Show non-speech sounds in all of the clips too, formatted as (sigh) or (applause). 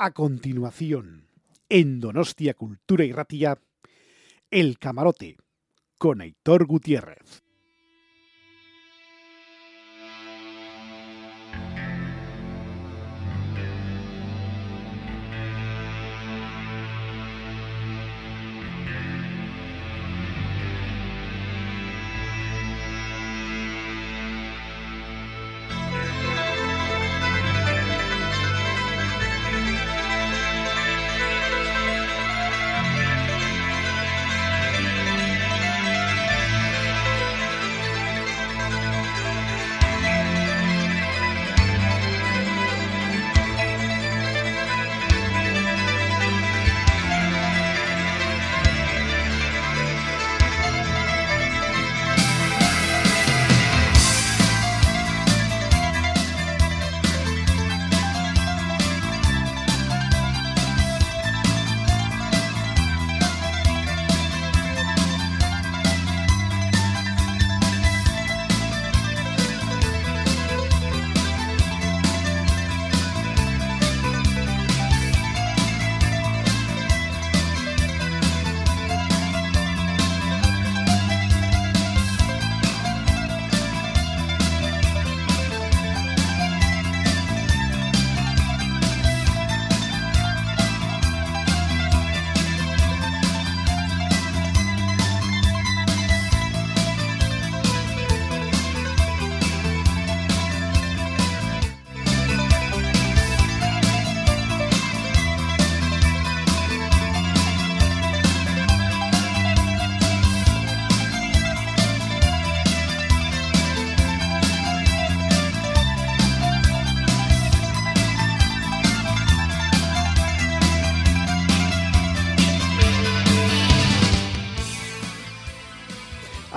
A continuación, en Donostia Cultura y Ratilla, El Camarote, con Aitor Gutiérrez.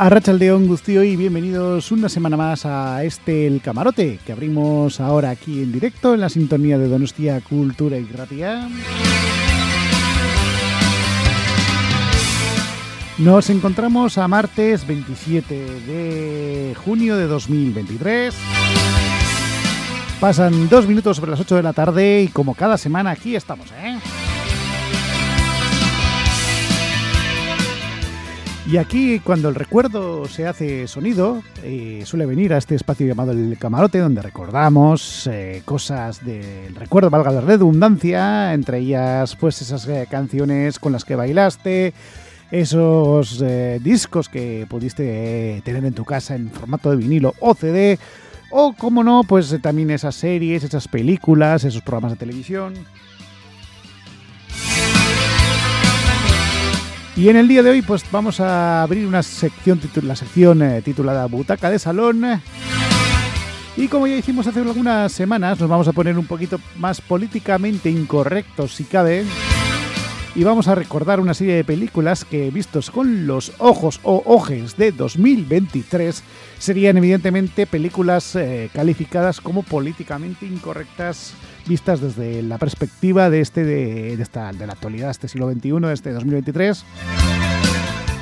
Arracha el León Gustío y bienvenidos una semana más a este El Camarote, que abrimos ahora aquí en directo en la sintonía de Donostia Cultura y Gratia. Nos encontramos a martes 27 de junio de 2023. Pasan dos minutos sobre las 8 de la tarde y como cada semana aquí estamos, ¿eh? Y aquí, cuando el recuerdo se hace sonido, eh, suele venir a este espacio llamado el camarote, donde recordamos eh, cosas del recuerdo, valga la redundancia, entre ellas, pues esas eh, canciones con las que bailaste, esos discos que pudiste tener en tu casa en formato de vinilo o CD, o, como no, pues también esas series, esas películas, esos programas de televisión. Y en el día de hoy pues vamos a abrir una sección, la sección eh, titulada Butaca de Salón. Y como ya hicimos hace algunas semanas, nos vamos a poner un poquito más políticamente incorrectos si cabe. Y vamos a recordar una serie de películas que vistos con los ojos o ojes de 2023 serían evidentemente películas eh, calificadas como políticamente incorrectas vistas desde la perspectiva de, este, de, esta, de la actualidad, este siglo XXI, de este 2023.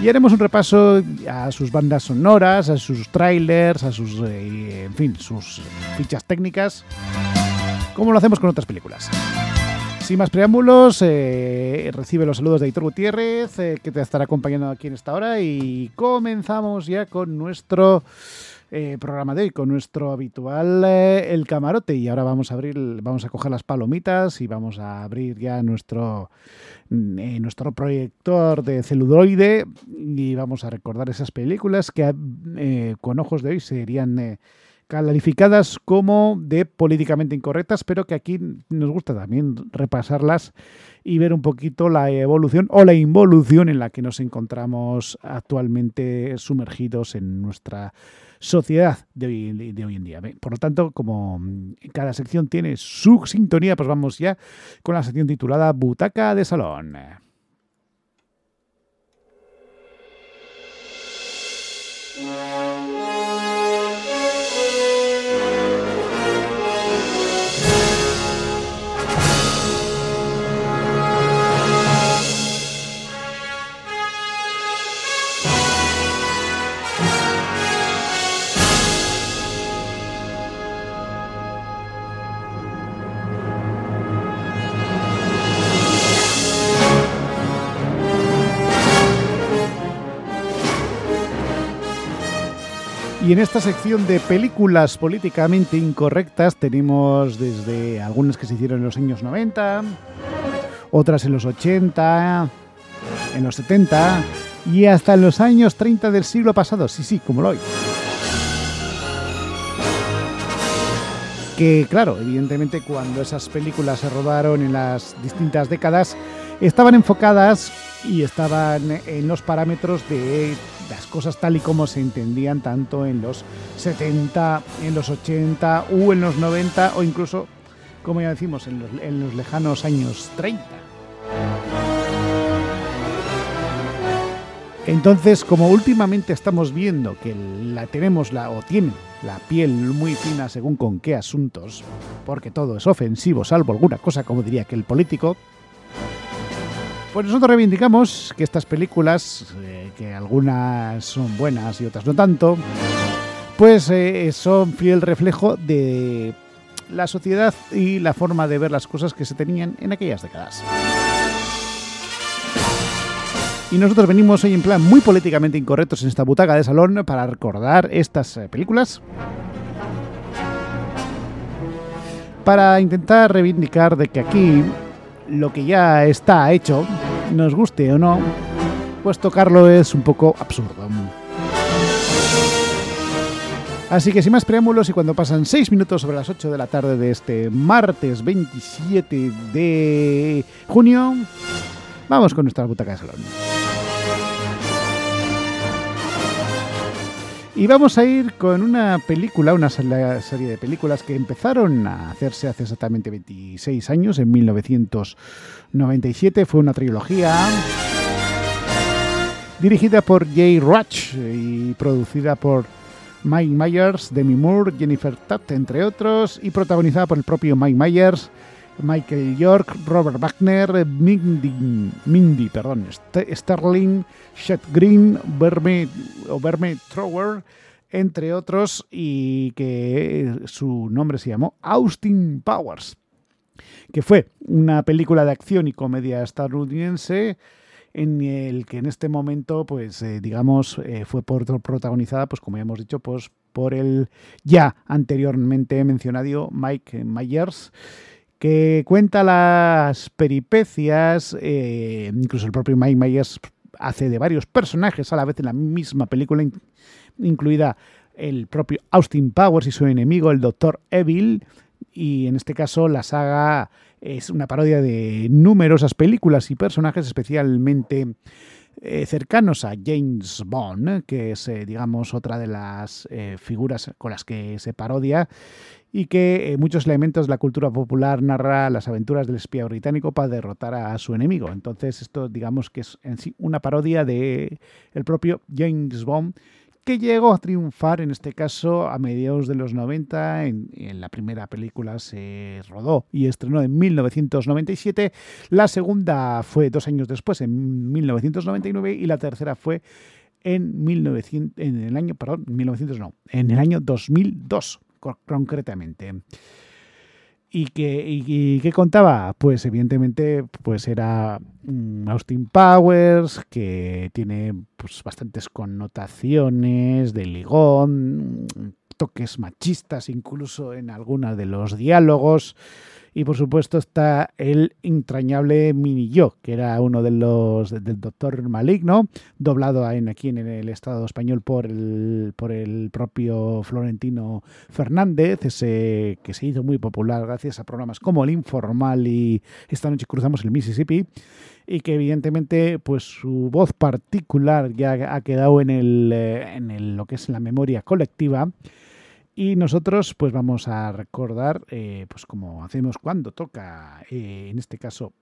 Y haremos un repaso a sus bandas sonoras, a sus trailers, a sus, eh, en fin, sus fichas técnicas, como lo hacemos con otras películas. Sin más preámbulos, eh, recibe los saludos de Hitor Gutiérrez, eh, que te estará acompañando aquí en esta hora, y comenzamos ya con nuestro eh, programa de hoy con nuestro habitual eh, el camarote. Y ahora vamos a abrir, vamos a coger las palomitas y vamos a abrir ya nuestro mm, eh, nuestro proyector de celuloide y vamos a recordar esas películas que con ojos de hoy serían calificadas como de políticamente incorrectas, pero que aquí nos gusta también repasarlas y ver un poquito la evolución o la involución en la que nos encontramos actualmente sumergidos en nuestra sociedad de hoy, de hoy en día. Por lo tanto, como cada sección tiene su sintonía, pues vamos ya con la sección titulada Butaca de Salón. Y en esta sección de películas políticamente incorrectas tenemos desde algunas que se hicieron en los años 90, otras en los 80, en los 70 y hasta en los años 30 del siglo pasado. Sí, sí, como lo hoy. Que claro, evidentemente cuando esas películas se rodaron en las distintas décadas, estaban enfocadas y estaban en los parámetros de las cosas tal y como se entendían tanto en los 70, en los 80 o en los 90 o incluso, como ya decimos, en los, lejanos años 30. Entonces, como últimamente estamos viendo que la tenemos la o tiene la piel muy fina según con qué asuntos, porque todo es ofensivo, salvo alguna cosa, como diría que el político, pues nosotros reivindicamos que estas películas, eh, que algunas son buenas y otras no tanto, pues eh, son fiel reflejo de la sociedad y la forma de ver las cosas que se tenían en aquellas décadas. Y nosotros venimos hoy en plan muy políticamente incorrectos en esta butaca de salón para recordar estas eh, películas. Para intentar reivindicar de que aquí lo que ya está hecho, nos guste o no, pues tocarlo es un poco absurdo. Así que sin más preámbulos y cuando pasan 6 minutos sobre las 8 de la tarde de este martes 27 de junio, vamos con nuestra butaca de salón. Y vamos a ir con una película, una serie de películas que empezaron a hacerse hace exactamente 26 años, en 1997. Fue una trilogía dirigida por Jay Roach y producida por Mike Myers, Demi Moore, Jennifer Tutt, entre otros, y protagonizada por el propio Mike Myers, Michael York, Robert Wagner, Mindy, perdón, Sterling, Chet Green, Verme, o Verme Trower, entre otros, y que su nombre se llamó Austin Powers, que fue una película de acción y comedia estadounidense en el que en este momento, pues eh, digamos, eh, fue protagonizada, pues como ya hemos dicho, pues por el ya anteriormente mencionado Mike Myers que cuenta las peripecias, eh, incluso el propio Mike Myers hace de varios personajes a la vez en la misma película, incluida el propio Austin Powers y su enemigo, el Dr. Evil, y en este caso la saga es una parodia de numerosas películas y personajes especialmente eh, cercanos a James Bond, que es, eh, digamos, otra de las figuras con las que se parodia y que eh, muchos elementos de la cultura popular narra las aventuras del espía británico para derrotar a su enemigo. Entonces esto digamos que es en sí una parodia de el propio James Bond que llegó a triunfar en este caso a mediados de los 90. En, la primera película se rodó y estrenó en 1997. La segunda fue dos años después, en 1999, y la tercera fue en, 1900, en el año, perdón, 1900 no, en el año 2002 concretamente. ¿Y que, contaba? Pues evidentemente pues era Austin Powers, que tiene pues, bastantes connotaciones de ligón, toques machistas incluso en algunos de los diálogos. Y por supuesto está el entrañable Mini Yo, que era uno de los del Doctor Maligno, doblado aquí en el Estado español por el, por el propio Florentino Fernández, ese que se hizo muy popular gracias a programas como El Informal y Esta noche cruzamos el Mississippi y que evidentemente pues su voz particular ya ha quedado en el, eh, en lo que es la memoria colectiva y nosotros pues vamos a recordar, eh, pues como hacemos cuando toca, eh, en este caso,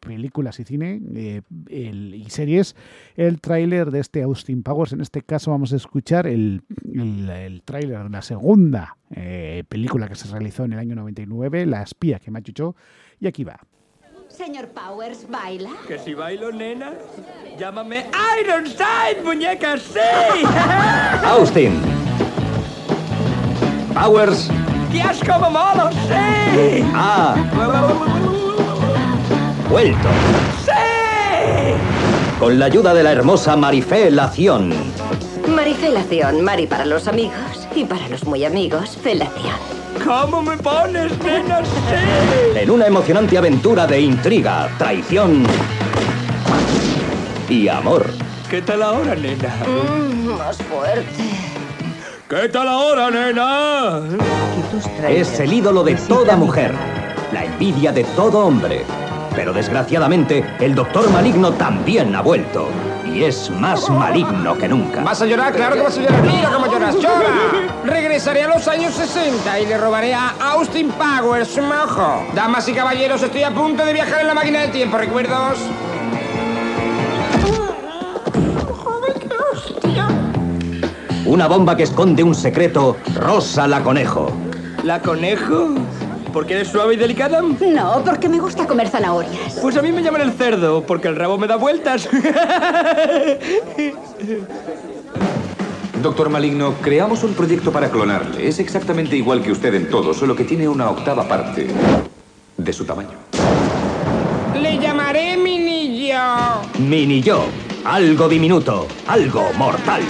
películas y cine eh, y series, el tráiler de este Austin Powers. En este caso vamos a escuchar el, el, tráiler de la segunda película que se realizó en el año 99, La espía que me achuchó. Y aquí va. Señor Powers, ¿baila? ¿Que si bailo, nena? Llámame Ironside, muñeca, sí. Austin. Powers. ¡Dios, como modo! ¡Sí! Ah. Vuelto. ¡Sí! Con la ayuda de la hermosa Marifé Lación. Marifelación, Mari para los amigos y para los muy amigos, felación. ¿Cómo me pones, nena? Sí. En una emocionante aventura de intriga, traición y amor. ¿Qué tal ahora, nena? Mm, más fuerte. ¿Qué tal ahora, nena? Es el ídolo de toda mujer, la envidia de todo hombre. Pero desgraciadamente, el doctor maligno también ha vuelto. Y es más maligno que nunca. ¿Vas a llorar? Claro que vas a llorar. Mira cómo lloras. ¡Llora! Regresaré a los años 60 y le robaré a Austin Powers su mojo. Damas y caballeros, estoy a punto de viajar en la máquina del tiempo, ¿recuerdos? Una bomba que esconde un secreto, Rosa la Conejo. ¿La conejo? ¿Porque eres suave y delicada? No, porque me gusta comer zanahorias. Pues a mí me llaman el cerdo, porque el rabo me da vueltas. (laughs) Doctor Maligno, creamos un proyecto para clonarle. Es exactamente igual que usted en todo, solo que tiene una octava parte de su tamaño. Le llamaré Minillo. Mini yo, algo diminuto, algo mortal.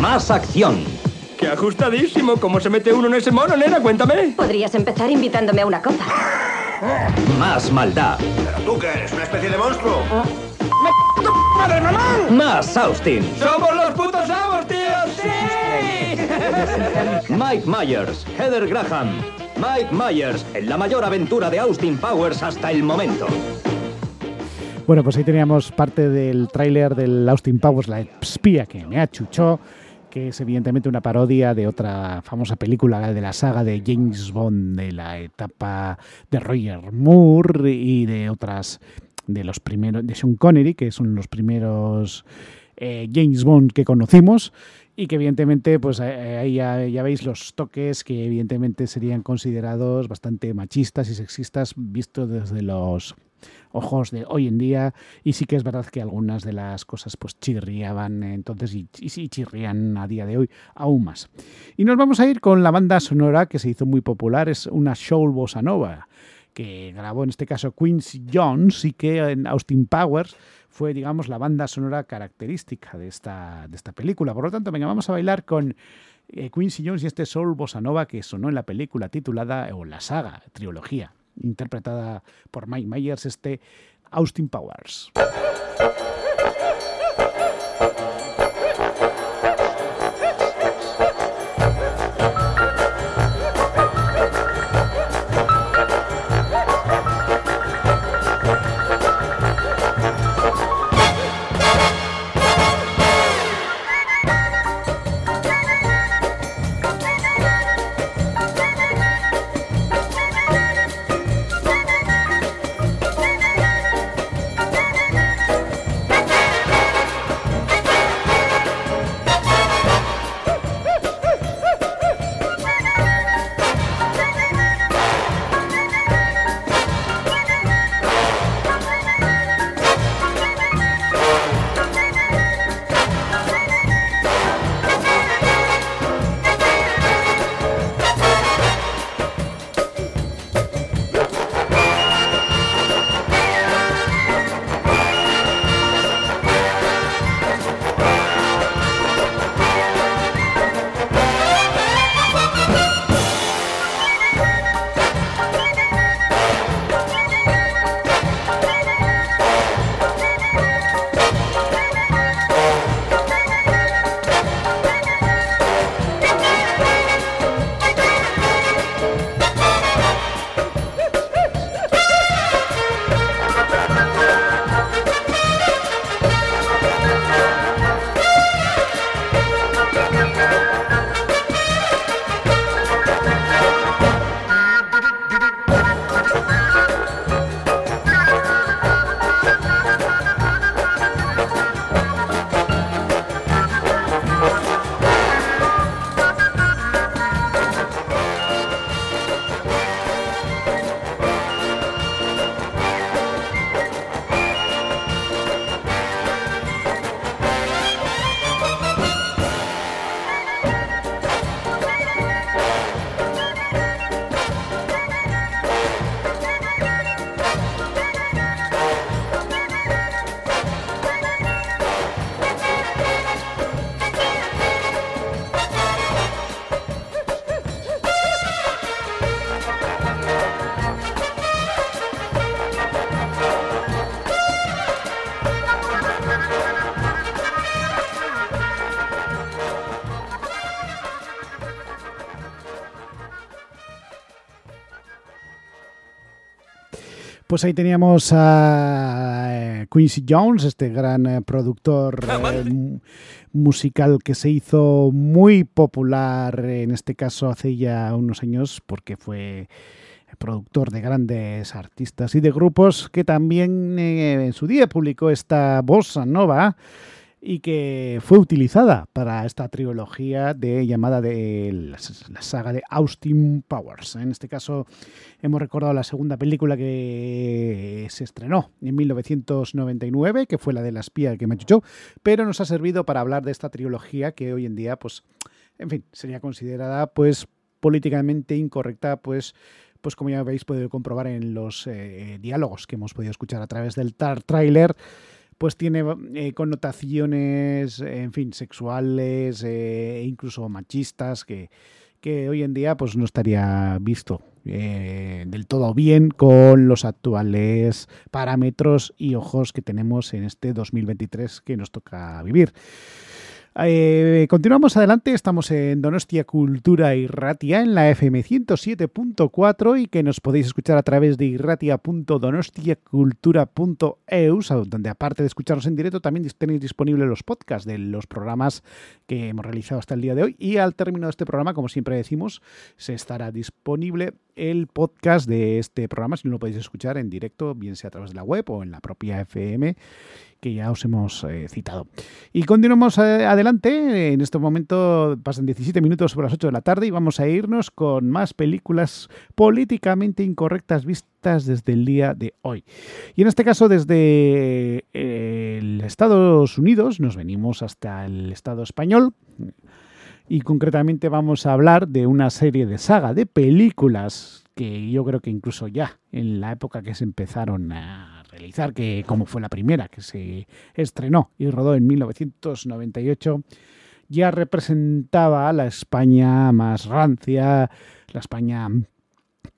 Más acción, ¡Qué ajustadísimo! ¿Cómo se mete uno en ese mono, nena? Cuéntame. Podrías empezar invitándome a una copa. más maldad, ¿Tú qué eres? ¿Una especie de monstruo? ¡Madre mamá! más Austin, ¡Somos los putos amos, tío! ¡Sí! (laughs) Mike Myers, Heather Graham. Mike Myers, en la mayor aventura de Austin Powers hasta el momento. Bueno, pues ahí teníamos parte del tráiler del Austin Powers, la espía que me achuchó, que es evidentemente una parodia de otra famosa película de la saga de James Bond de la etapa de Roger Moore y de otras de los primeros de Sean Connery, que son los primeros eh, James Bond que conocimos y que evidentemente pues eh, ahí ya, veis los toques que evidentemente serían considerados bastante machistas y sexistas visto desde los ojos de hoy en día y sí que es verdad que algunas de las cosas pues chirriaban entonces y, y chirrían a día de hoy aún más. Y nos vamos a ir con la banda sonora que se hizo muy popular, es una soul bossa nova que grabó en este caso Quincy Jones y que en Austin Powers fue, digamos, la banda sonora característica de esta, de esta película. Por lo tanto, venga, vamos a bailar con eh, Quincy Jones y este Soul Bossa Nova que sonó en la película titulada, o la saga, trilogía, interpretada por Mike Myers, este Austin Powers. Pues ahí teníamos a eh, Quincy Jones, este gran eh, productor eh, musical que se hizo muy popular, en este caso hace ya unos años, porque fue productor de grandes artistas y de grupos que también en su día publicó esta bossa nova y que fue utilizada para esta trilogía de llamada de la, saga de Austin Powers. En este caso hemos recordado la segunda película que se estrenó en 1999, que fue la de la espía que me achuchó, pero nos ha servido para hablar de esta trilogía que hoy en día, pues, en fin, sería considerada pues políticamente incorrecta, pues pues como ya habéis podido comprobar en los eh, diálogos que hemos podido escuchar a través del tar trailer pues tiene eh, connotaciones, en fin, sexuales e incluso machistas que, que, hoy en día pues no estaría visto eh, del todo bien con los actuales parámetros y ojos que tenemos en este 2023 que nos toca vivir. Eh, continuamos adelante, estamos en Donostia Cultura Irratia en la FM 107.4 y que nos podéis escuchar a través de irratia.donostiacultura.eus, donde aparte de escucharnos en directo también tenéis disponibles los podcasts de los programas que hemos realizado hasta el día de hoy. Y al término de este programa, como siempre decimos, se estará disponible el podcast de este programa si no lo podéis escuchar en directo, bien sea a través de la web o en la propia FM que ya os hemos eh, citado. Y continuamos eh, adelante. En este momento pasan 17 minutos sobre las 8 de la tarde y vamos a irnos con más películas políticamente incorrectas vistas desde el día de hoy. Y en este caso desde eh, el Estados Unidos nos venimos hasta el Estado español y concretamente vamos a hablar de una serie de saga de películas que yo creo que incluso ya en la época que se empezaron a que como fue la primera que se estrenó y rodó en 1998, ya representaba a la España más rancia, la España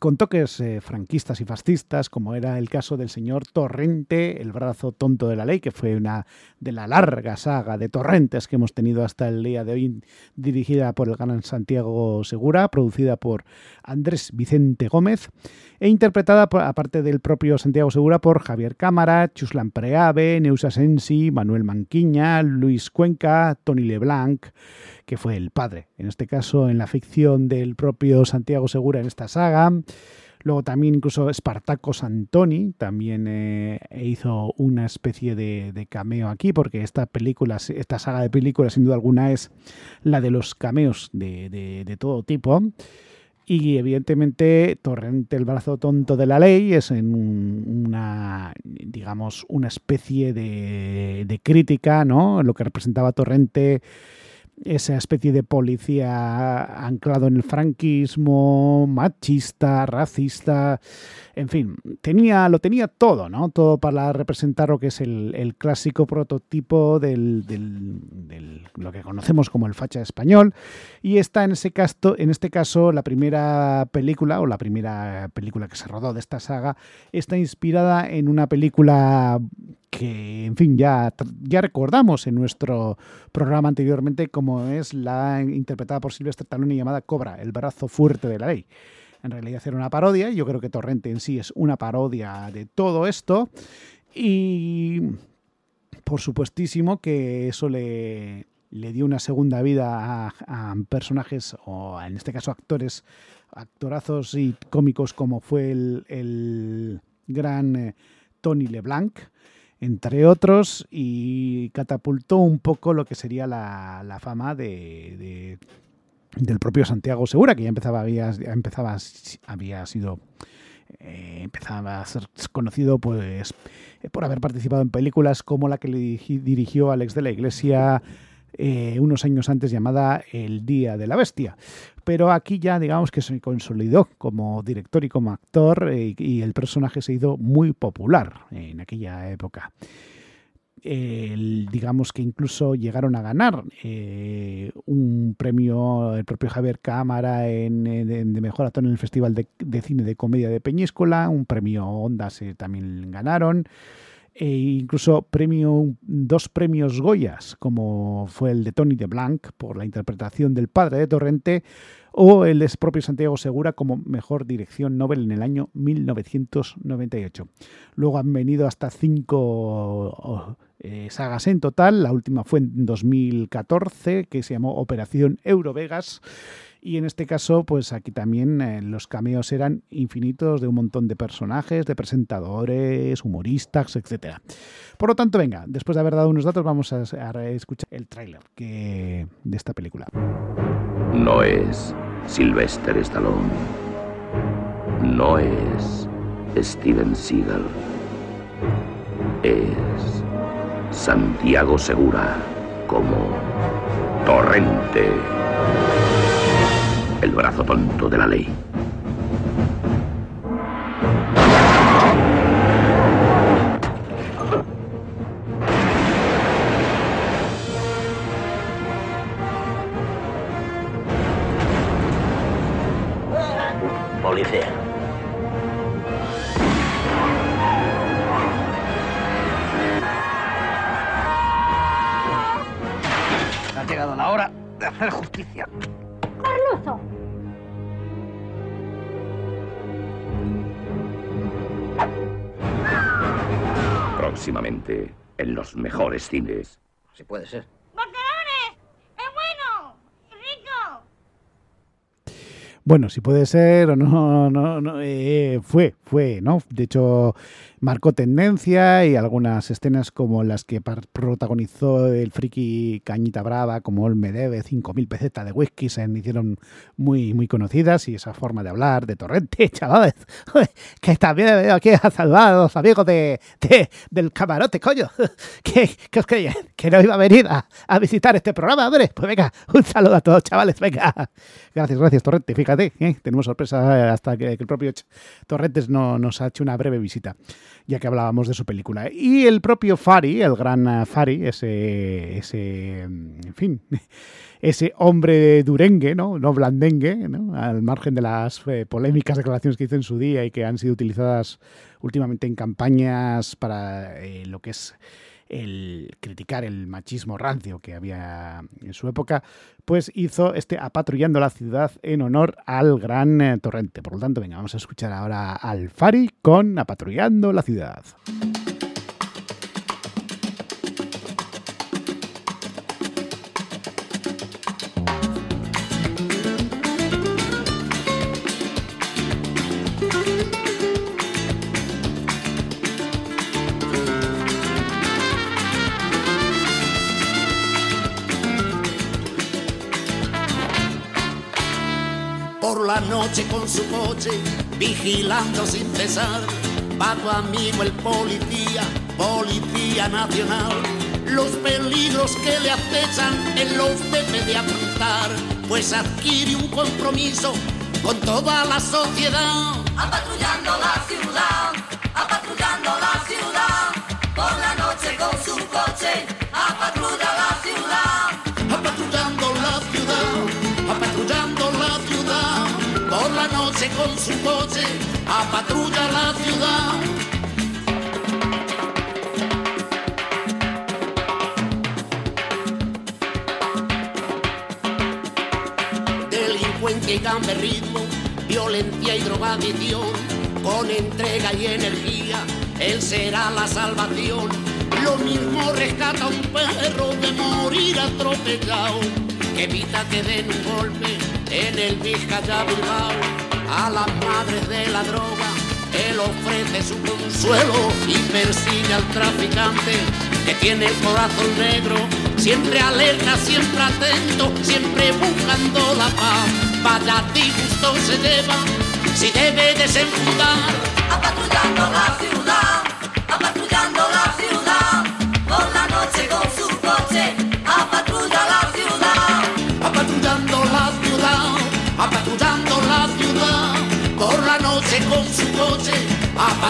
con toques eh, franquistas y fascistas, como era el caso del señor Torrente, el brazo tonto de la ley, que fue una de la larga saga de torrentes que hemos tenido hasta el día de hoy, dirigida por el gran Santiago Segura, producida por Andrés Vicente Gómez, e interpretada, por, aparte del propio Santiago Segura, por Javier Cámara, Chuslan Preave, Neusa Sensi, Manuel Manquiña, Luis Cuenca, Tony Leblanc, que fue el padre, en este caso en la ficción del propio Santiago Segura en esta saga. Luego también incluso Espartaco Santoni también eh, hizo una especie de, cameo aquí, porque esta película, esta saga de películas sin duda alguna es la de los cameos de, todo tipo. Y evidentemente Torrente, el brazo tonto de la ley, es en una, digamos, una especie de, de crítica, ¿no? Lo que representaba Torrente esa especie de policía anclado en el franquismo, machista, racista, en fin, tenía, lo tenía todo, ¿no? Todo para representar lo que es el, clásico prototipo del, del, lo que conocemos como el facha español. Y está en, ese caso, en este caso la primera película, o la primera película que se rodó de esta saga, está inspirada en una película que, en fin, ya, ya recordamos en nuestro programa anteriormente, como es la interpretada por Silvestre Stallone llamada Cobra, el brazo fuerte de la ley. En realidad era una parodia, yo creo que Torrente en sí es una parodia de todo esto, y por supuestísimo que eso le, le dio una segunda vida a, personajes, o en este caso actores, actorazos y cómicos como fue el, el gran eh, Tony LeBlanc, entre otros, y catapultó un poco lo que sería la, fama de, del propio Santiago Segura, que ya empezaba, había, empezaba, había sido eh, empezaba a ser conocido pues por haber participado en películas como la que le dirigió Alex de la Iglesia eh, unos años antes llamada El Día de la Bestia. Pero aquí ya digamos que se consolidó como director y como actor eh, y el personaje se hizo muy popular en aquella época. digamos que incluso llegaron a ganar eh, un premio el propio Javier Cámara en, de mejor actor en el Festival de, Cine de Comedia de Peñíscola, un premio Ondas también ganaron. E incluso premio, dos premios Goyas, como fue el de Tony de Blanc por la interpretación del padre de Torrente, o el de propio Santiago Segura como mejor dirección Nobel en el año 1998. Luego han venido hasta cinco eh, sagas en total, la última fue en 2014, que se llamó Operación Eurovegas y en este caso, pues aquí también eh, los cameos eran infinitos de un montón de personajes, de presentadores, humoristas, etc. Por lo tanto, venga, después de haber dado unos datos, vamos a, escuchar el tráiler de esta película. No es Sylvester Stallone. No es Steven Seagal. Es Santiago Segura como Torrente el brazo tonto de la ley. Mejores cines. Si puede ser. ¡Es bueno! ¡Rico! Bueno, si puede ser o no, no, no eh, fue, fue, ¿no? De hecho, marcó tendencia y algunas escenas como las que protagonizó el friki Cañita Brava, como el me debe 5.000 pesetas de whisky, se hicieron muy, muy conocidas y esa forma de hablar de Torrente, (laughs) chavales, que también veo aquí a salvar a los amigos de, del camarote, coño, (laughs) que, os creían que no iba a venir a, visitar este programa, hombre, pues venga, un saludo a todos, chavales, venga. Gracias, gracias, Torrente, fíjate, ¿eh? tenemos sorpresa hasta que, el propio Torrentes no, nos ha hecho una breve visita ya que hablábamos de su película. Y el propio Fari, el gran eh, Fari, ese, ese mm, en fin, (laughs) ese hombre durengue, ¿no? no blandengue, ¿no? al margen de las eh, polémicas declaraciones que hizo en su día y que han sido utilizadas últimamente en campañas para eh, lo que es el criticar el machismo rancio que había en su época, pues hizo este Apatrullando la ciudad en honor al gran eh, torrente. Por lo tanto, venga, vamos a escuchar ahora al Fari con Apatrullando la ciudad. Noche con su coche, vigilando sin cesar. Va tu amigo el policía, policía nacional. Los peligros que le acechan en los debe de afrontar, pues adquiere un compromiso con toda la sociedad. Apatrullando la ciudad, apatrullando la ciudad, por la noche con su noche con su coche a patrulla la ciudad. Delincuente y cambio ritmo, violencia y drogadicción, con entrega y energía, él será la salvación. Lo mismo rescata un perro de morir atropellado, que evita que den un golpe en el Vizcaya Bilbao a las madres de la droga. Él ofrece su consuelo y persigue al traficante que tiene el corazón negro, siempre alerta, siempre atento, siempre buscando la paz. Vaya disgusto se lleva si debe desenfundar. Apatrullando la ciudad,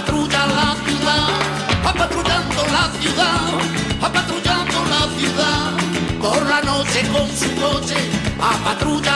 apatrulla la ciudad, apatrullando la ciudad, apatrullando la ciudad, por la noche con su coche, apatrulla la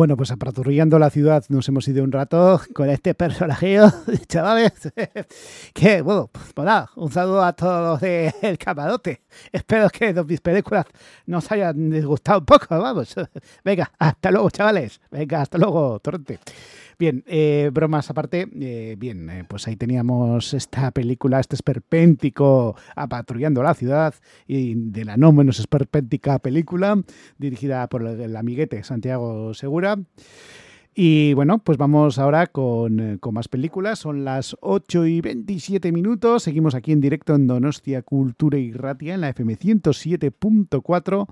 Bueno, pues apatrullando la ciudad nos hemos ido un rato con este personaje, (laughs) chavales. (laughs) que, bueno, pues nada, un saludo a todos los del Camarote. Espero que mis películas nos hayan disgustado un poco, vamos. (laughs) Venga, hasta luego, chavales. Venga, hasta luego, Torrente. Bien, eh, bromas aparte, eh, bien, eh, pues ahí teníamos esta película, este esperpéntico apatrullando la ciudad y de la no menos esperpéntica película dirigida por el, amiguete Santiago Segura. Y bueno, pues vamos ahora con, con, más películas. Son las 8 y 27 minutos. Seguimos aquí en directo en Donostia Cultura y Ratia en la FM 107.4.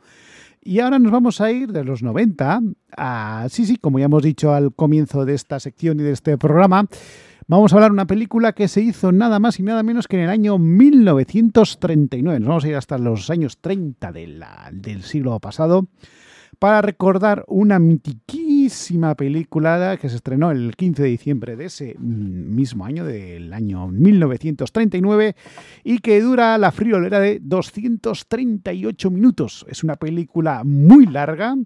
Y ahora nos vamos a ir de los 90 a, sí, sí, como ya hemos dicho al comienzo de esta sección y de este programa, vamos a hablar de una película que se hizo nada más y nada menos que en el año 1939. Nos vamos a ir hasta los años 30 de del siglo pasado para recordar una mitiquísima película que se estrenó el 15 de diciembre de ese mismo año, del año 1939, y que dura la friolera de 238 minutos. Es una película muy larga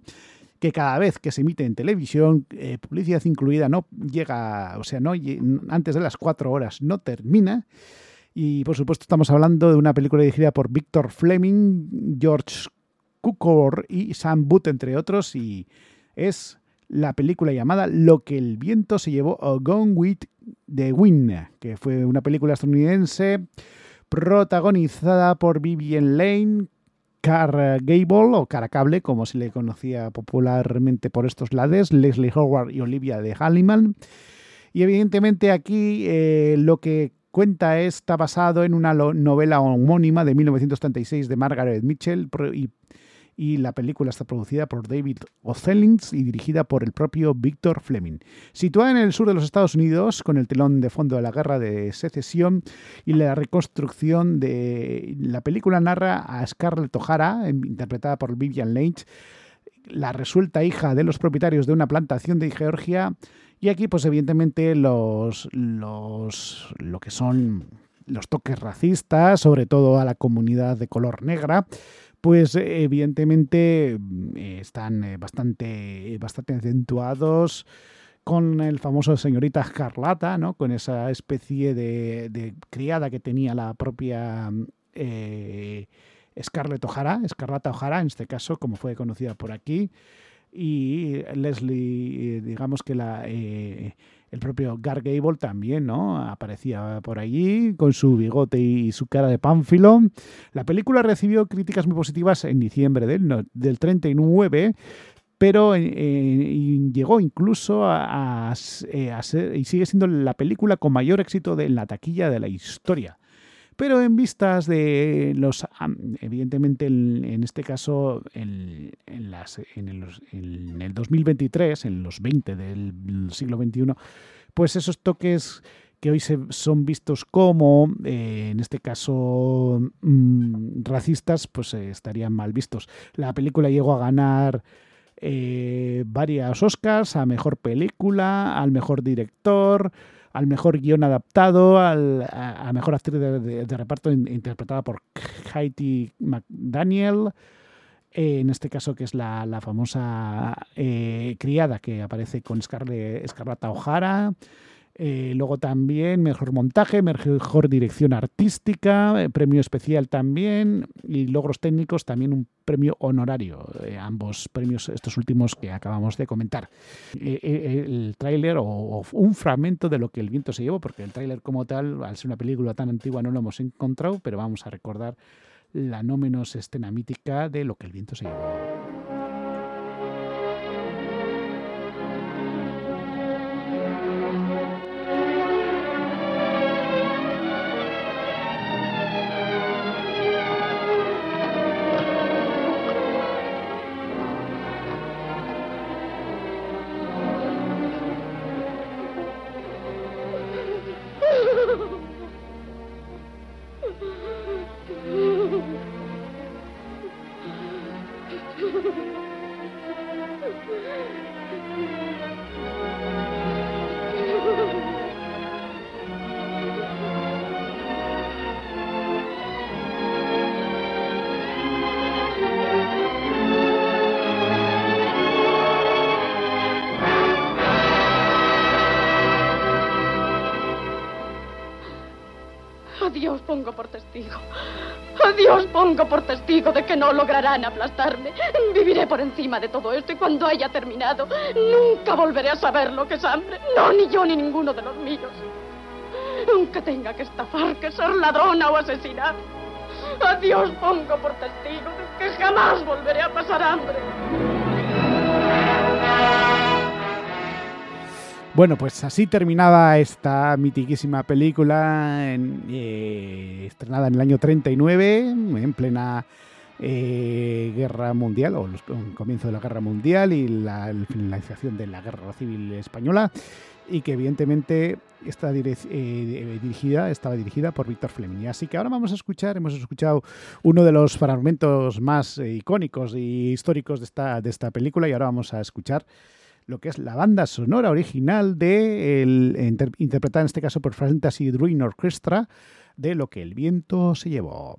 que cada vez que se emite en televisión, eh, publicidad incluida, no llega, o sea, no antes de las cuatro horas no termina. Y por supuesto estamos hablando de una película dirigida por Victor Fleming, George Cukor y Sam Booth, entre otros, y es la película llamada Lo que el viento se llevó a Gone with the Wind, que fue una película estadounidense protagonizada por Vivian Lane, Car Gable o Caracable, como se le conocía popularmente por estos lados, Leslie Howard y Olivia de Halliman. Y evidentemente aquí eh, lo que cuenta está basado en una novela homónima de 1936 de Margaret Mitchell y y la película está producida por David O'Cellings y dirigida por el propio Victor Fleming. Situada en el sur de los Estados Unidos, con el telón de fondo de la guerra de secesión y la reconstrucción de la película narra a Scarlett O'Hara, interpretada por Vivian Lynch, la resuelta hija de los propietarios de una plantación de Georgia. Y aquí, pues evidentemente, los, los, lo que son los toques racistas, sobre todo a la comunidad de color negra, pues evidentemente mm, están eh, bastante, bastante acentuados con el famoso señorita Escarlata, ¿no? con esa especie de, criada que tenía la propia eh, Scarlett O'Hara, Escarlata O'Hara en este caso, como fue conocida por aquí, y Leslie, digamos que la... Eh, el propio Gar Gable también, ¿no? Aparecía por allí con su bigote y su cara de pánfilo. La película recibió críticas muy positivas en diciembre del, del 39 pero eh, llegó incluso a, a, a, ser, y sigue siendo la película con mayor éxito de, en la taquilla de la historia. Pero en vistas de los, evidentemente en, este caso, en, las, en, el, en, el, 2023, en los 20 del siglo XXI, pues esos toques que hoy se, son vistos como, eh, en este caso, mmm, racistas, pues eh, estarían mal vistos. La película llegó a ganar eh, varias Oscars a Mejor Película, al Mejor Director, al mejor guion adaptado, al, a, mejor actriz de, reparto in, interpretada por Haiti McDaniel. Eh, en este caso, que es la, la famosa eh, criada que aparece con Scarlett, Scarlett O'Hara. Eh, luego también mejor montaje, mejor dirección artística, eh, premio especial también y logros técnicos también un premio honorario. Eh, ambos premios, estos últimos que acabamos de comentar. El tráiler o, o, un fragmento de lo que el viento se llevó, porque el tráiler como tal, al ser una película tan antigua, no lo hemos encontrado, pero vamos a recordar la no menos escena mítica de lo que el viento se llevó. Pongo por testigo. A Dios pongo por testigo de que no lograrán aplastarme. Viviré por encima de todo esto y cuando haya terminado, nunca volveré a saber lo que es hambre. No, ni yo ni ninguno de los míos. Aunque tenga que estafar, que ser ladrona o asesinar. A Dios pongo por testigo de que jamás volveré a pasar hambre. Bueno, pues así terminaba esta mitiquísima película eh, estrenada en el año 39, en plena eh, guerra mundial, o el comienzo de la guerra mundial y la, finalización de la guerra civil española, y que evidentemente está eh, dirigida, estaba dirigida por Víctor Fleming. Así que ahora vamos a escuchar, hemos escuchado uno de los fragmentos más icónicos y históricos de esta, de esta película, y ahora vamos a escuchar lo que es la banda sonora original de el, inter- interpretada en este caso por Fantasy Druin Orchestra de Lo que el viento se llevó.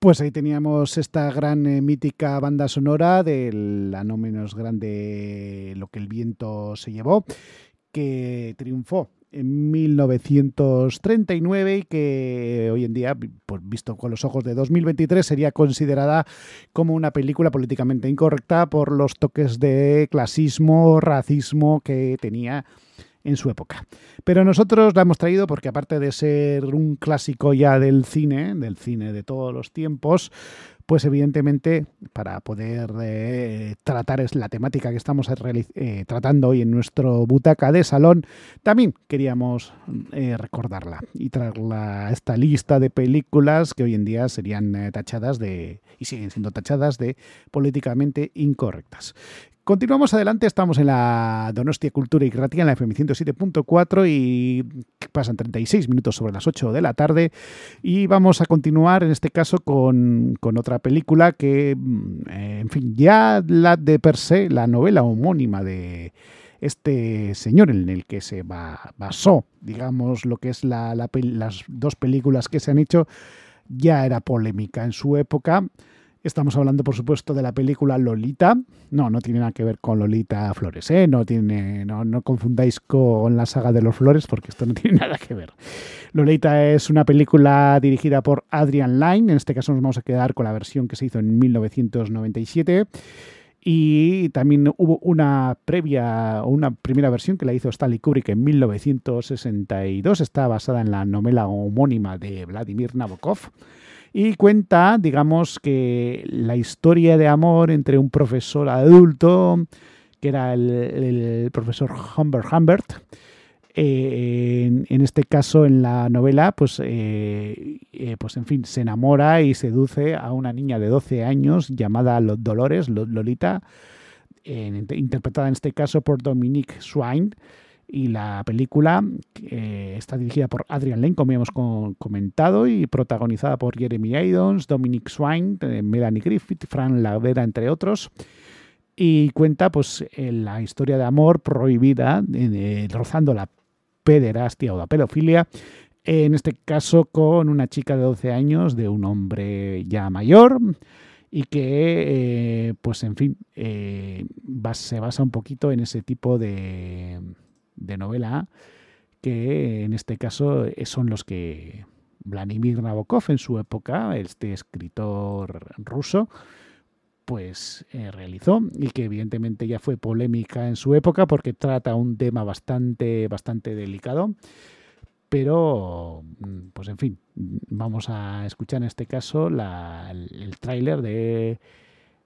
Pues ahí teníamos esta gran eh, mítica banda sonora de la no menos grande Lo que el viento se llevó, que triunfó en 1939 y que hoy en día, pues visto con los ojos de 2023, sería considerada como una película políticamente incorrecta por los toques de clasismo, racismo que tenía en su época. Pero nosotros la hemos traído porque aparte de ser un clásico ya del cine, del cine de todos los tiempos, pues evidentemente para poder eh, tratar es la temática que estamos eh, tratando hoy en nuestro butaca de salón, también queríamos eh, recordarla y traerla a esta lista de películas que hoy en día serían tachadas de y siguen siendo tachadas de políticamente incorrectas. Continuamos adelante, estamos en la Donostia Cultura y Creativa en la FM 107.4 y pasan 36 minutos sobre las 8 de la tarde y vamos a continuar en este caso con, con otra película que, mm, eh, en fin, ya la de per se, la novela homónima de este señor en el que se ba- basó, digamos, lo que es la, las dos películas que se han hecho, ya era polémica en su época. Estamos hablando, por supuesto, de la película Lolita. No, no tiene nada que ver con Lolita Flores, ¿eh? No, no, no confundáis con la saga de los Flores, porque esto no (laughs) tiene nada que ver. Lolita es una película dirigida por Adrian Lyne. En este caso nos vamos a quedar con la versión que se hizo en 1997. Y también hubo una previa, una primera versión que la hizo Stanley Kubrick en 1962. Está basada en la novela homónima de Vladimir Nabokov y cuenta, digamos, que la historia de amor entre un profesor adulto, que era el, profesor Humbert Humbert, eh, en, este caso, en la novela, pues, eh, eh, pues en fin, se enamora y seduce a una niña de 12 años llamada Lo- Dolores, Lo- Lolita, interpretada en este caso por Dominique Swain. Y la película eh, está dirigida por Adrian Lane, como hemos co- comentado, y protagonizada por Jeremy Irons, Dominic Swain, eh, Melanie Griffith, Fran Lavera, entre otros. Y cuenta pues eh, la historia de amor prohibida, eh, rozando la pederastia o la pedofilia, en este caso con una chica de 12 años de un hombre ya mayor y que, eh, pues en fin, eh, se basa un poquito en ese tipo de, de novela que en este caso eh, son los que Vladimir Nabokov en su época, este escritor ruso, pues eh, realizó y que evidentemente ya fue polémica en su época porque trata un tema bastante bastante delicado. Pero mm, pues en fin vamos a escuchar en este caso la- el, el tráiler de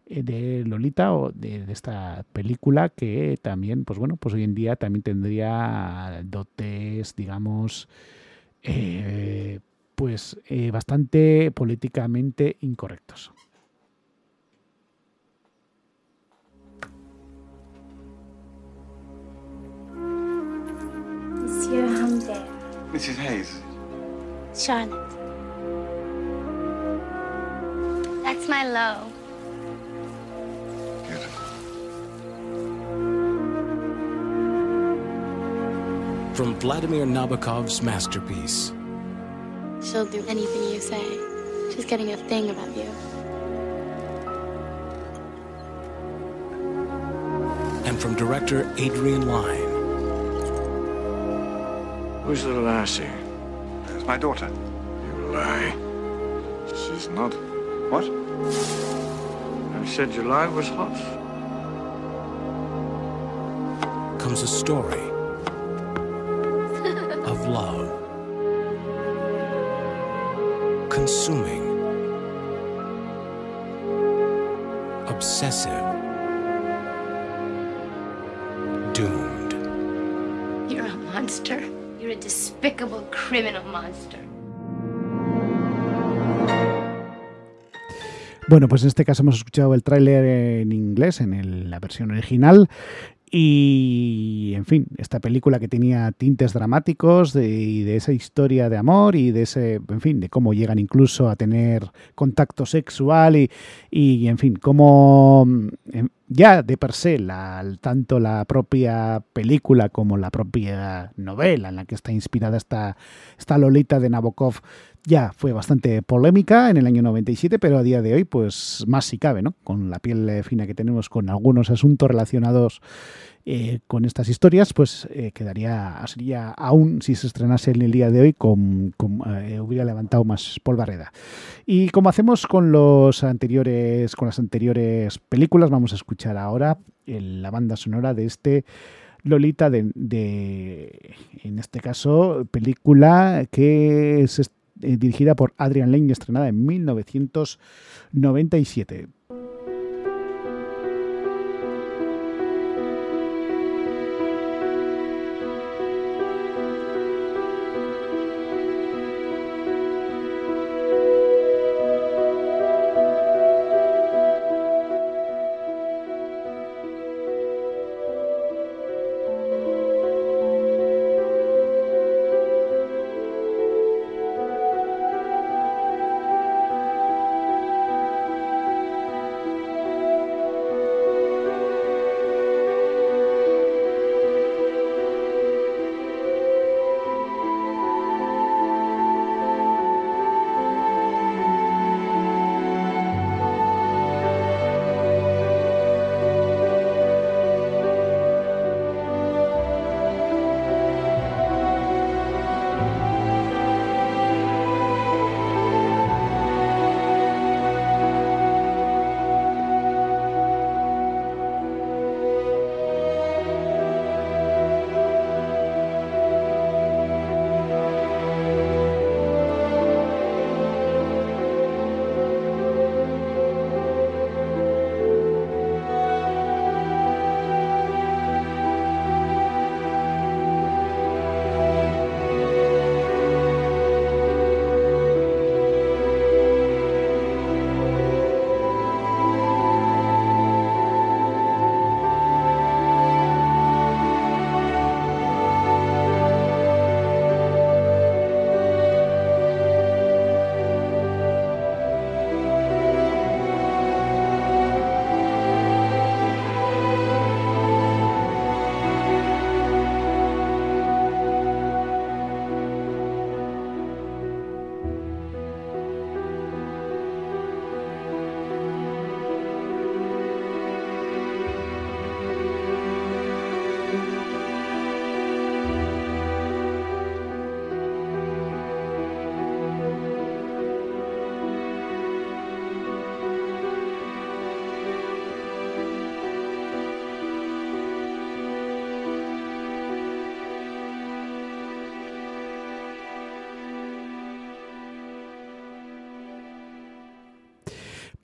de Lolita o de, de esta película que también pues bueno pues hoy en día también tendría dotes digamos eh, pues eh, bastante políticamente incorrectos Monsieur. Mrs. Hayes. Charlotte. That's my low. From Vladimir Nabokov's masterpiece. She'll do anything you say. She's getting a thing about you. And from director Adrian Lyne. Who's the lassie? It's my daughter. You lie. She's not. What? I said July was hot. comes a story Bueno, pues en este caso hemos escuchado el tráiler en inglés, en la versión original. Y, en fin, esta película que tenía tintes dramáticos de, y de esa historia de amor y de ese, en fin, de cómo llegan incluso a tener contacto sexual y, y en fin, cómo ya de per se, la- tanto la propia película como la propia novela en la que está inspirada esta, esta Lolita de Nabokov ya fue bastante polémica en el año 97, pero a día de hoy, pues más si cabe, ¿no? Con la piel eh, fina que tenemos con algunos asuntos relacionados eh, con estas historias, pues eh, quedaría, sería aún si se estrenase en el día de hoy, con, con, eh, hubiera levantado más polvareda. Y como hacemos con los anteriores, con las anteriores películas, vamos a escuchar ahora el- la banda sonora de este Lolita de, de, en este caso, película que es eh, dirigida por Adrian Lane y estrenada en 1997.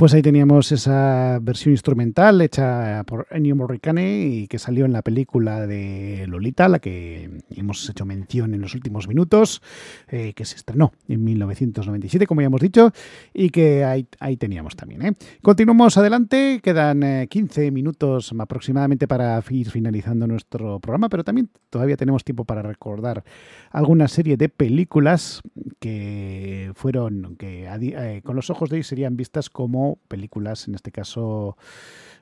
Pues ahí teníamos esa versión instrumental hecha por Ennio Morricone y que salió en la película de Lolita, la que hemos hecho mención en los últimos minutos, eh, que se estrenó en 1997, como ya hemos dicho, y que ahí, ahí teníamos también. ¿eh? Continuamos adelante, quedan eh, 15 minutos aproximadamente para ir finalizando nuestro programa, pero también todavía tenemos tiempo para recordar alguna serie de películas que fueron, que eh, con los ojos de hoy serían vistas como películas, en este caso,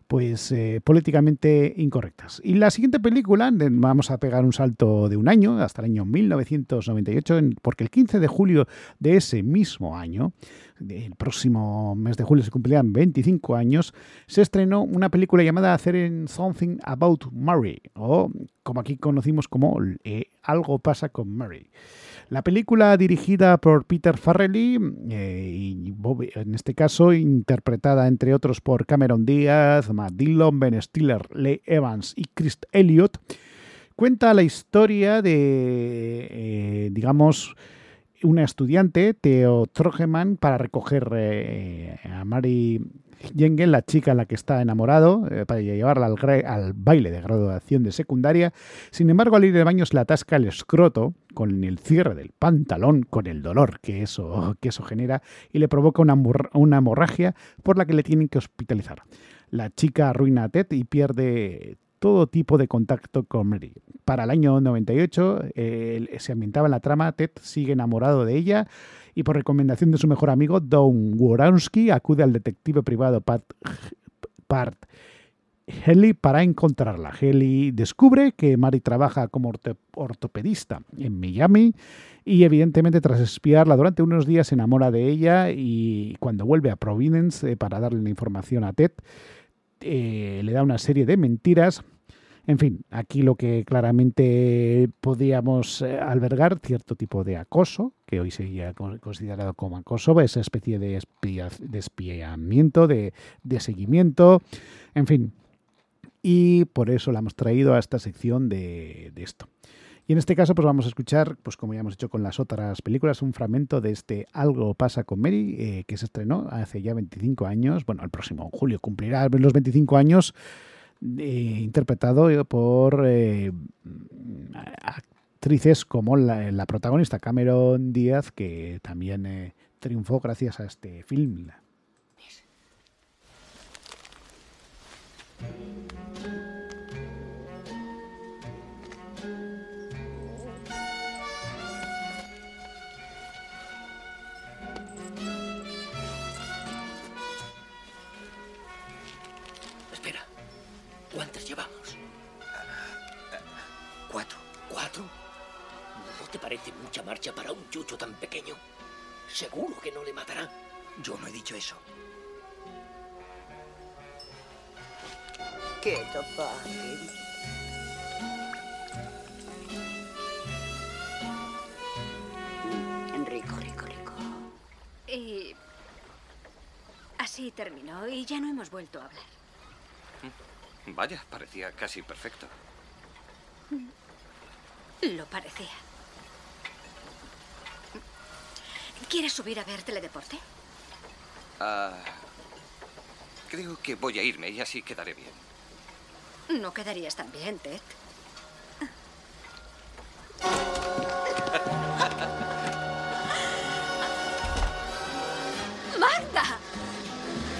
pues eh, políticamente incorrectas. Y la siguiente película, vamos a pegar un salto de un año, hasta el año 1998, en- porque el 15 de julio de ese mismo año, el próximo mes de julio se cumplirán 25 años, se estrenó una película llamada Hacer Something About Mary, o como aquí conocimos como eh, Algo pasa con Mary. La película dirigida por Peter Farrelly eh, y en este caso interpretada entre otros por Cameron Diaz, Matt Dillon, Ben Stiller, Lee Evans y Chris Elliott, cuenta la historia de, eh, digamos, una estudiante, Theo Trogeman, para recoger eh, a Mary Jengel, la chica en la que está enamorado, eh, para llevarla al, baile de graduación de secundaria. Sin embargo, al ir de baño se le atasca el escroto con el cierre del pantalón, con el dolor que eso, que eso genera, y le provoca una, una hemorragia por la que le tienen que hospitalizar. La chica arruina a Ted y pierde todo tipo de contacto con Mary. Para el año 98 eh, se ambientaba en la trama, Ted sigue enamorado de ella y por recomendación de su mejor amigo Don Worowski acude al detective privado Pat, Haley para encontrarla. Haley descubre que Mary trabaja como ortopedista en Miami y evidentemente tras espiarla durante unos días se enamora de ella y cuando vuelve a Providence eh, para darle la información a Ted, eh, le da una serie de mentiras. En fin, aquí lo que claramente podíamos eh, albergar cierto tipo de acoso, que hoy sería con- considerado como acoso, esa especie de, espía- de espiamiento, de, seguimiento, en fin. Y por eso la hemos traído a esta sección de esto. Y en este caso, pues vamos a escuchar, pues como ya hemos hecho con las otras películas, un fragmento de este Algo pasa con Mary, eh, que se estrenó hace ya 25 años. Bueno, el próximo julio cumplirá los 25 años, eh, interpretado por eh, actrices como la, la protagonista Cameron Díaz, que también triunfó gracias a este film. Marcha para un chucho tan pequeño? Seguro que no le matará. Yo no he dicho eso. Quieto. Mm, Rico, rico, rico. Y así terminó y ya no hemos vuelto a hablar. Vaya, parecía casi perfecto. Lo parecía. ¿Quieres subir a ver teledeporte? Ah, creo que voy a irme y así quedaré bien. No quedarías tan bien, Ted. (laughs) ¡Marta!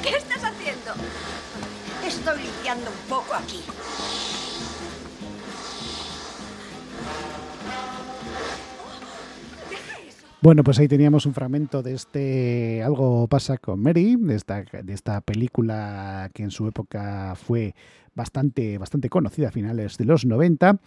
¿Qué estás haciendo? Estoy limpiando un poco aquí. Bueno, pues ahí teníamos un fragmento de este Algo pasa con Mary, de esta, de esta película que en su época fue bastante, bastante conocida a finales de los 90,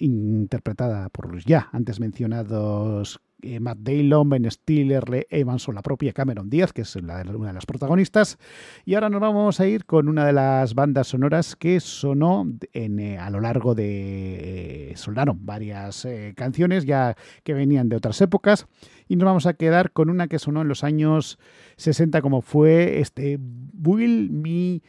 interpretada por los ya antes mencionados eh, Matt Damon, Ben Stiller, Lee Evans o la propia Cameron Díaz, que es una de las protagonistas. Y ahora nos vamos a ir con una de las bandas sonoras que sonó en, eh, a lo largo de... eh, sonaron varias eh, canciones ya que venían de otras épocas y nos vamos a quedar con una que sonó en los años 60 como fue este Will Me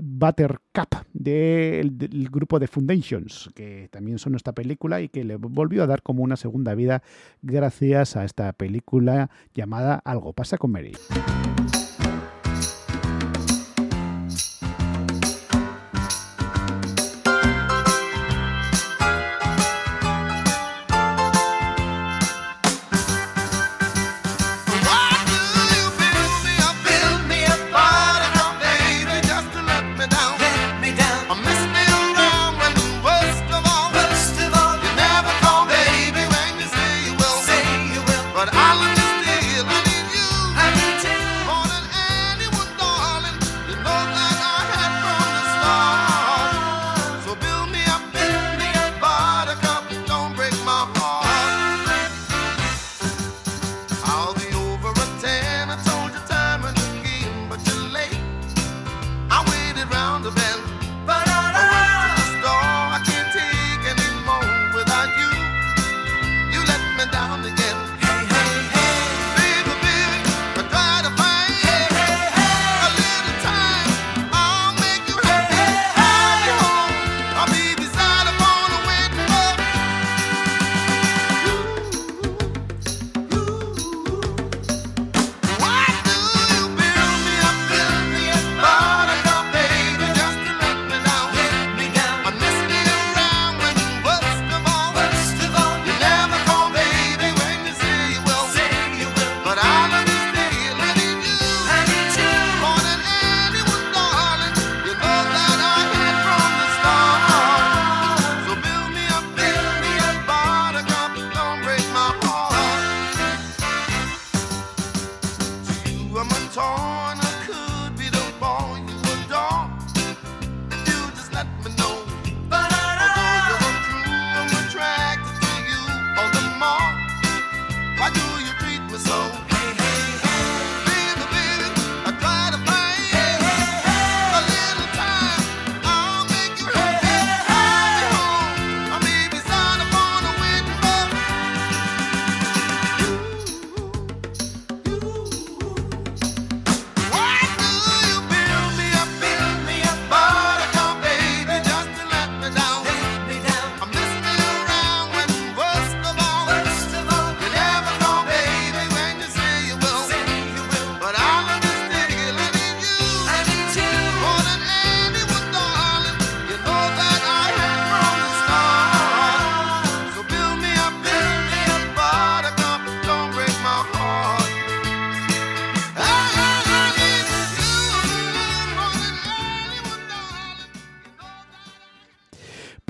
Buttercup del, del grupo de Foundations, que también sonó esta película y que le volvió a dar como una segunda vida gracias a esta película llamada Algo pasa con Mary.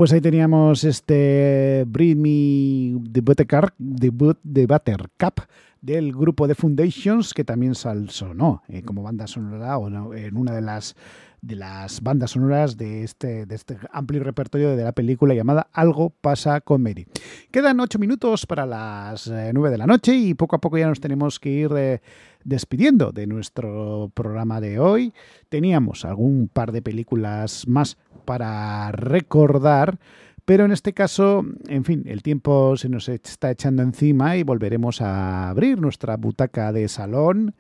Pues ahí teníamos este Bring Me the Buttercup, the, But- del grupo de Foundations, que también sal- sonó eh, como banda sonora o no, en una de las de las bandas sonoras de este, de este amplio repertorio de la película llamada Algo pasa con Mary. Quedan ocho minutos para las eh, nueve de la noche y poco a poco ya nos tenemos que ir eh, despidiendo de nuestro programa de hoy. Teníamos algún par de películas más para recordar, pero en este caso, en fin, el tiempo se nos está echando encima y volveremos a abrir nuestra butaca de salón.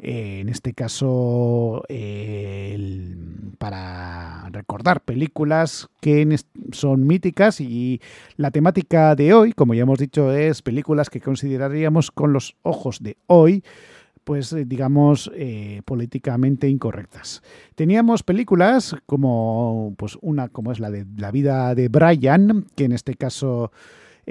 Eh, en este caso, eh, para recordar películas que son míticas y la temática de hoy, como ya hemos dicho, es películas que consideraríamos con los ojos de hoy, pues eh, digamos políticamente incorrectas. Teníamos películas como pues una como es la de la vida de Brian, que en este caso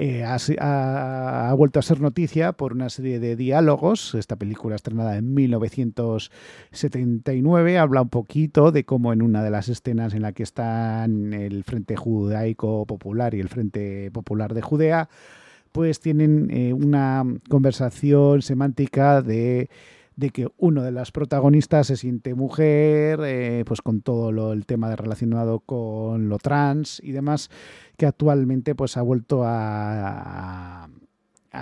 eh, ha, vuelto a ser noticia por una serie de diálogos. Esta película estrenada en 1979 habla un poquito de cómo en una de las escenas en la que están el Frente Judaico Popular y el Frente Popular de Judea, pues tienen eh, una conversación semántica de, de que uno de las protagonistas se siente mujer, eh, pues con todo lo, el tema relacionado con lo trans y demás, que actualmente pues ha vuelto a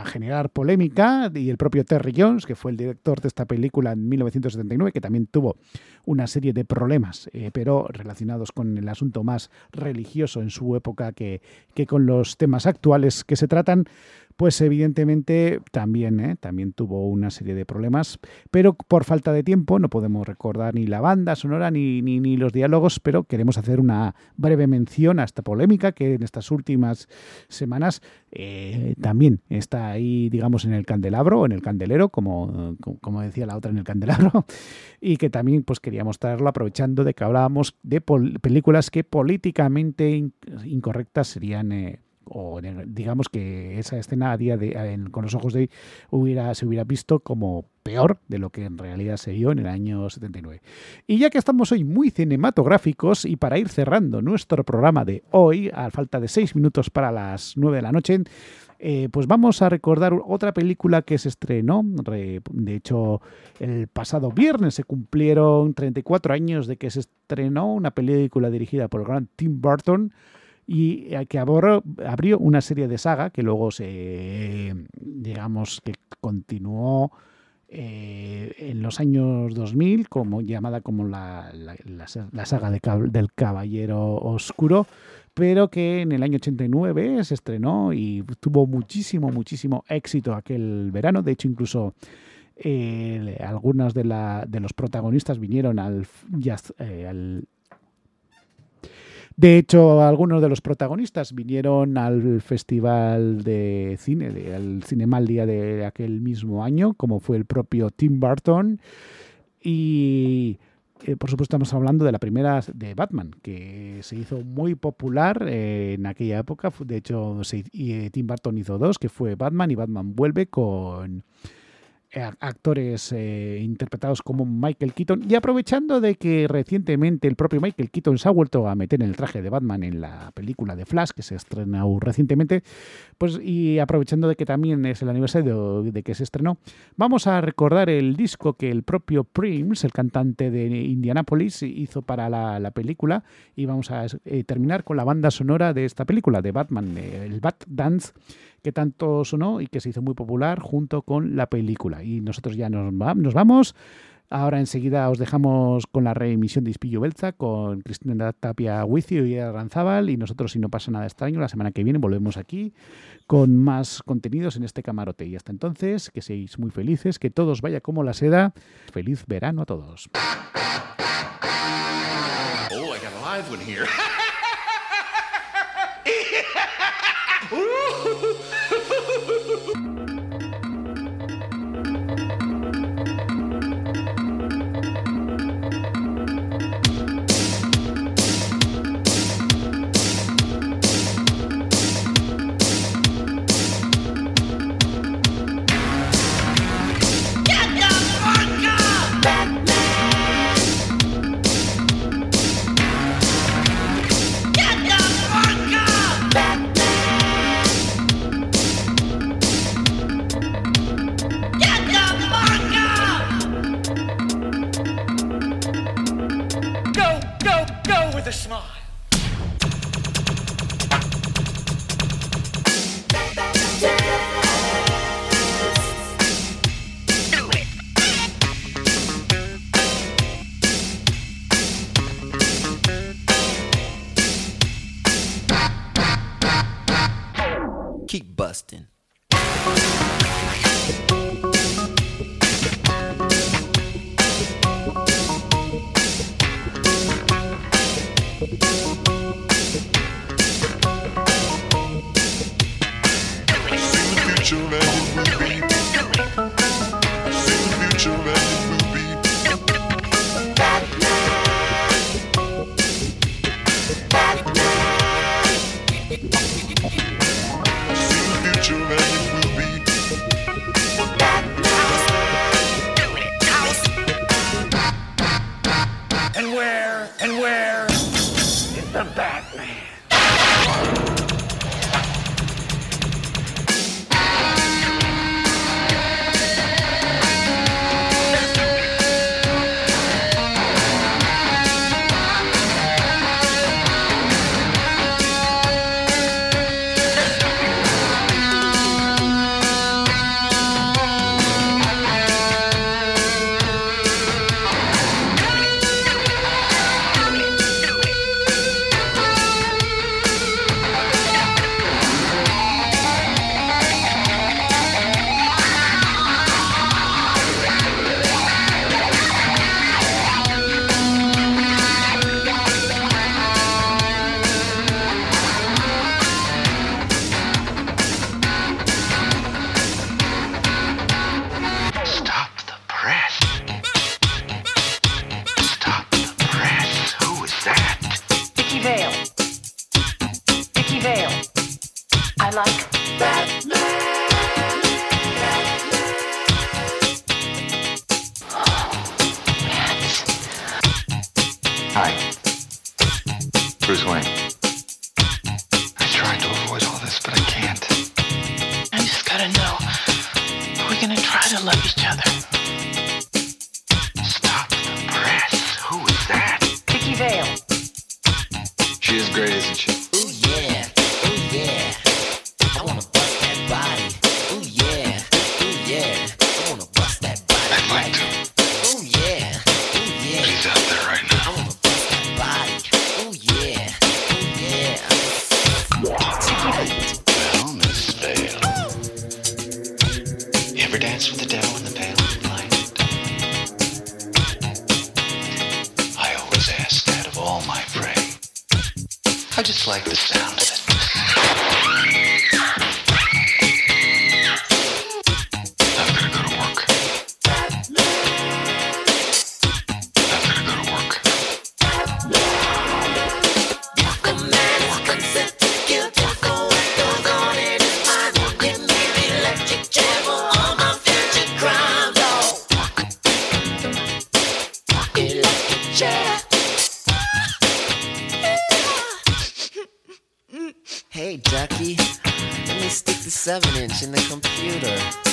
generar polémica y el propio Terry Jones, que fue el director de esta película en 1979, que también tuvo una serie de problemas, eh, pero relacionados con el asunto más religioso en su época que, que con los temas actuales que se tratan, pues evidentemente también, ¿eh? también tuvo una serie de problemas, pero por falta de tiempo no podemos recordar ni la banda sonora ni, ni, ni los diálogos, pero queremos hacer una breve mención a esta polémica que en estas últimas semanas eh, también está ahí, digamos, en el candelabro, en el candelero, como, como decía la otra en el candelabro, (laughs) y que también pues queríamos traerlo aprovechando de que hablábamos de películas que políticamente in- incorrectas serían... eh, o digamos que esa escena a día de con los ojos de hoy hubiera se hubiera visto como peor de lo que en realidad se vio en el año 79. Y ya que estamos hoy muy cinematográficos y para ir cerrando nuestro programa de hoy, a falta de seis minutos para las nueve de la noche, eh, pues vamos a recordar otra película que se estrenó. re- De hecho, el pasado viernes se cumplieron 34 años de que se estrenó una película dirigida por el gran Tim Burton y eh, que abrió una serie de saga que luego se, digamos, que continuó eh, en los años 2000, como llamada como la, la- la sa- la saga del Caballero Oscuro, pero que en el año 89 se estrenó y tuvo muchísimo, muchísimo éxito aquel verano. De hecho, incluso eh, algunos de, de los protagonistas vinieron al, jazz- eh, al de hecho, algunos de los protagonistas vinieron al Festival de Cine, de- al Cinemal Día de aquel mismo año, como fue el propio Tim Burton. Y eh, por supuesto estamos hablando de la primera de Batman, que se hizo muy popular eh, en aquella época. De hecho, y, eh, Tim Burton hizo dos, que fue Batman y Batman vuelve con actores eh, interpretados como Michael Keaton. Y aprovechando de que recientemente el propio Michael Keaton se ha vuelto a meter en el traje de Batman en la película de Flash que se estrenó recientemente pues y aprovechando de que también es el aniversario de que se estrenó vamos a recordar el disco que el propio Prince el cantante de Indianapolis hizo para la, la película. Y vamos a eh, terminar con la banda sonora de esta película de Batman eh, el Bat Dance que tanto sonó y que se hizo muy popular junto con la película. Y nosotros ya nos, va- nos vamos. Ahora enseguida os dejamos con la reemisión de Ispillo Belza con Cristina Tapia Wicio y Aranzábal. Y nosotros, si no pasa nada extraño, la semana que viene volvemos aquí con más contenidos en este camarote. Y hasta entonces, que seáis muy felices, que todos vaya como la seda. Feliz verano a todos. Oh, I got a live one here. (laughs) (laughs) Hey, Jackie, let me stick the 7 inch in the computer.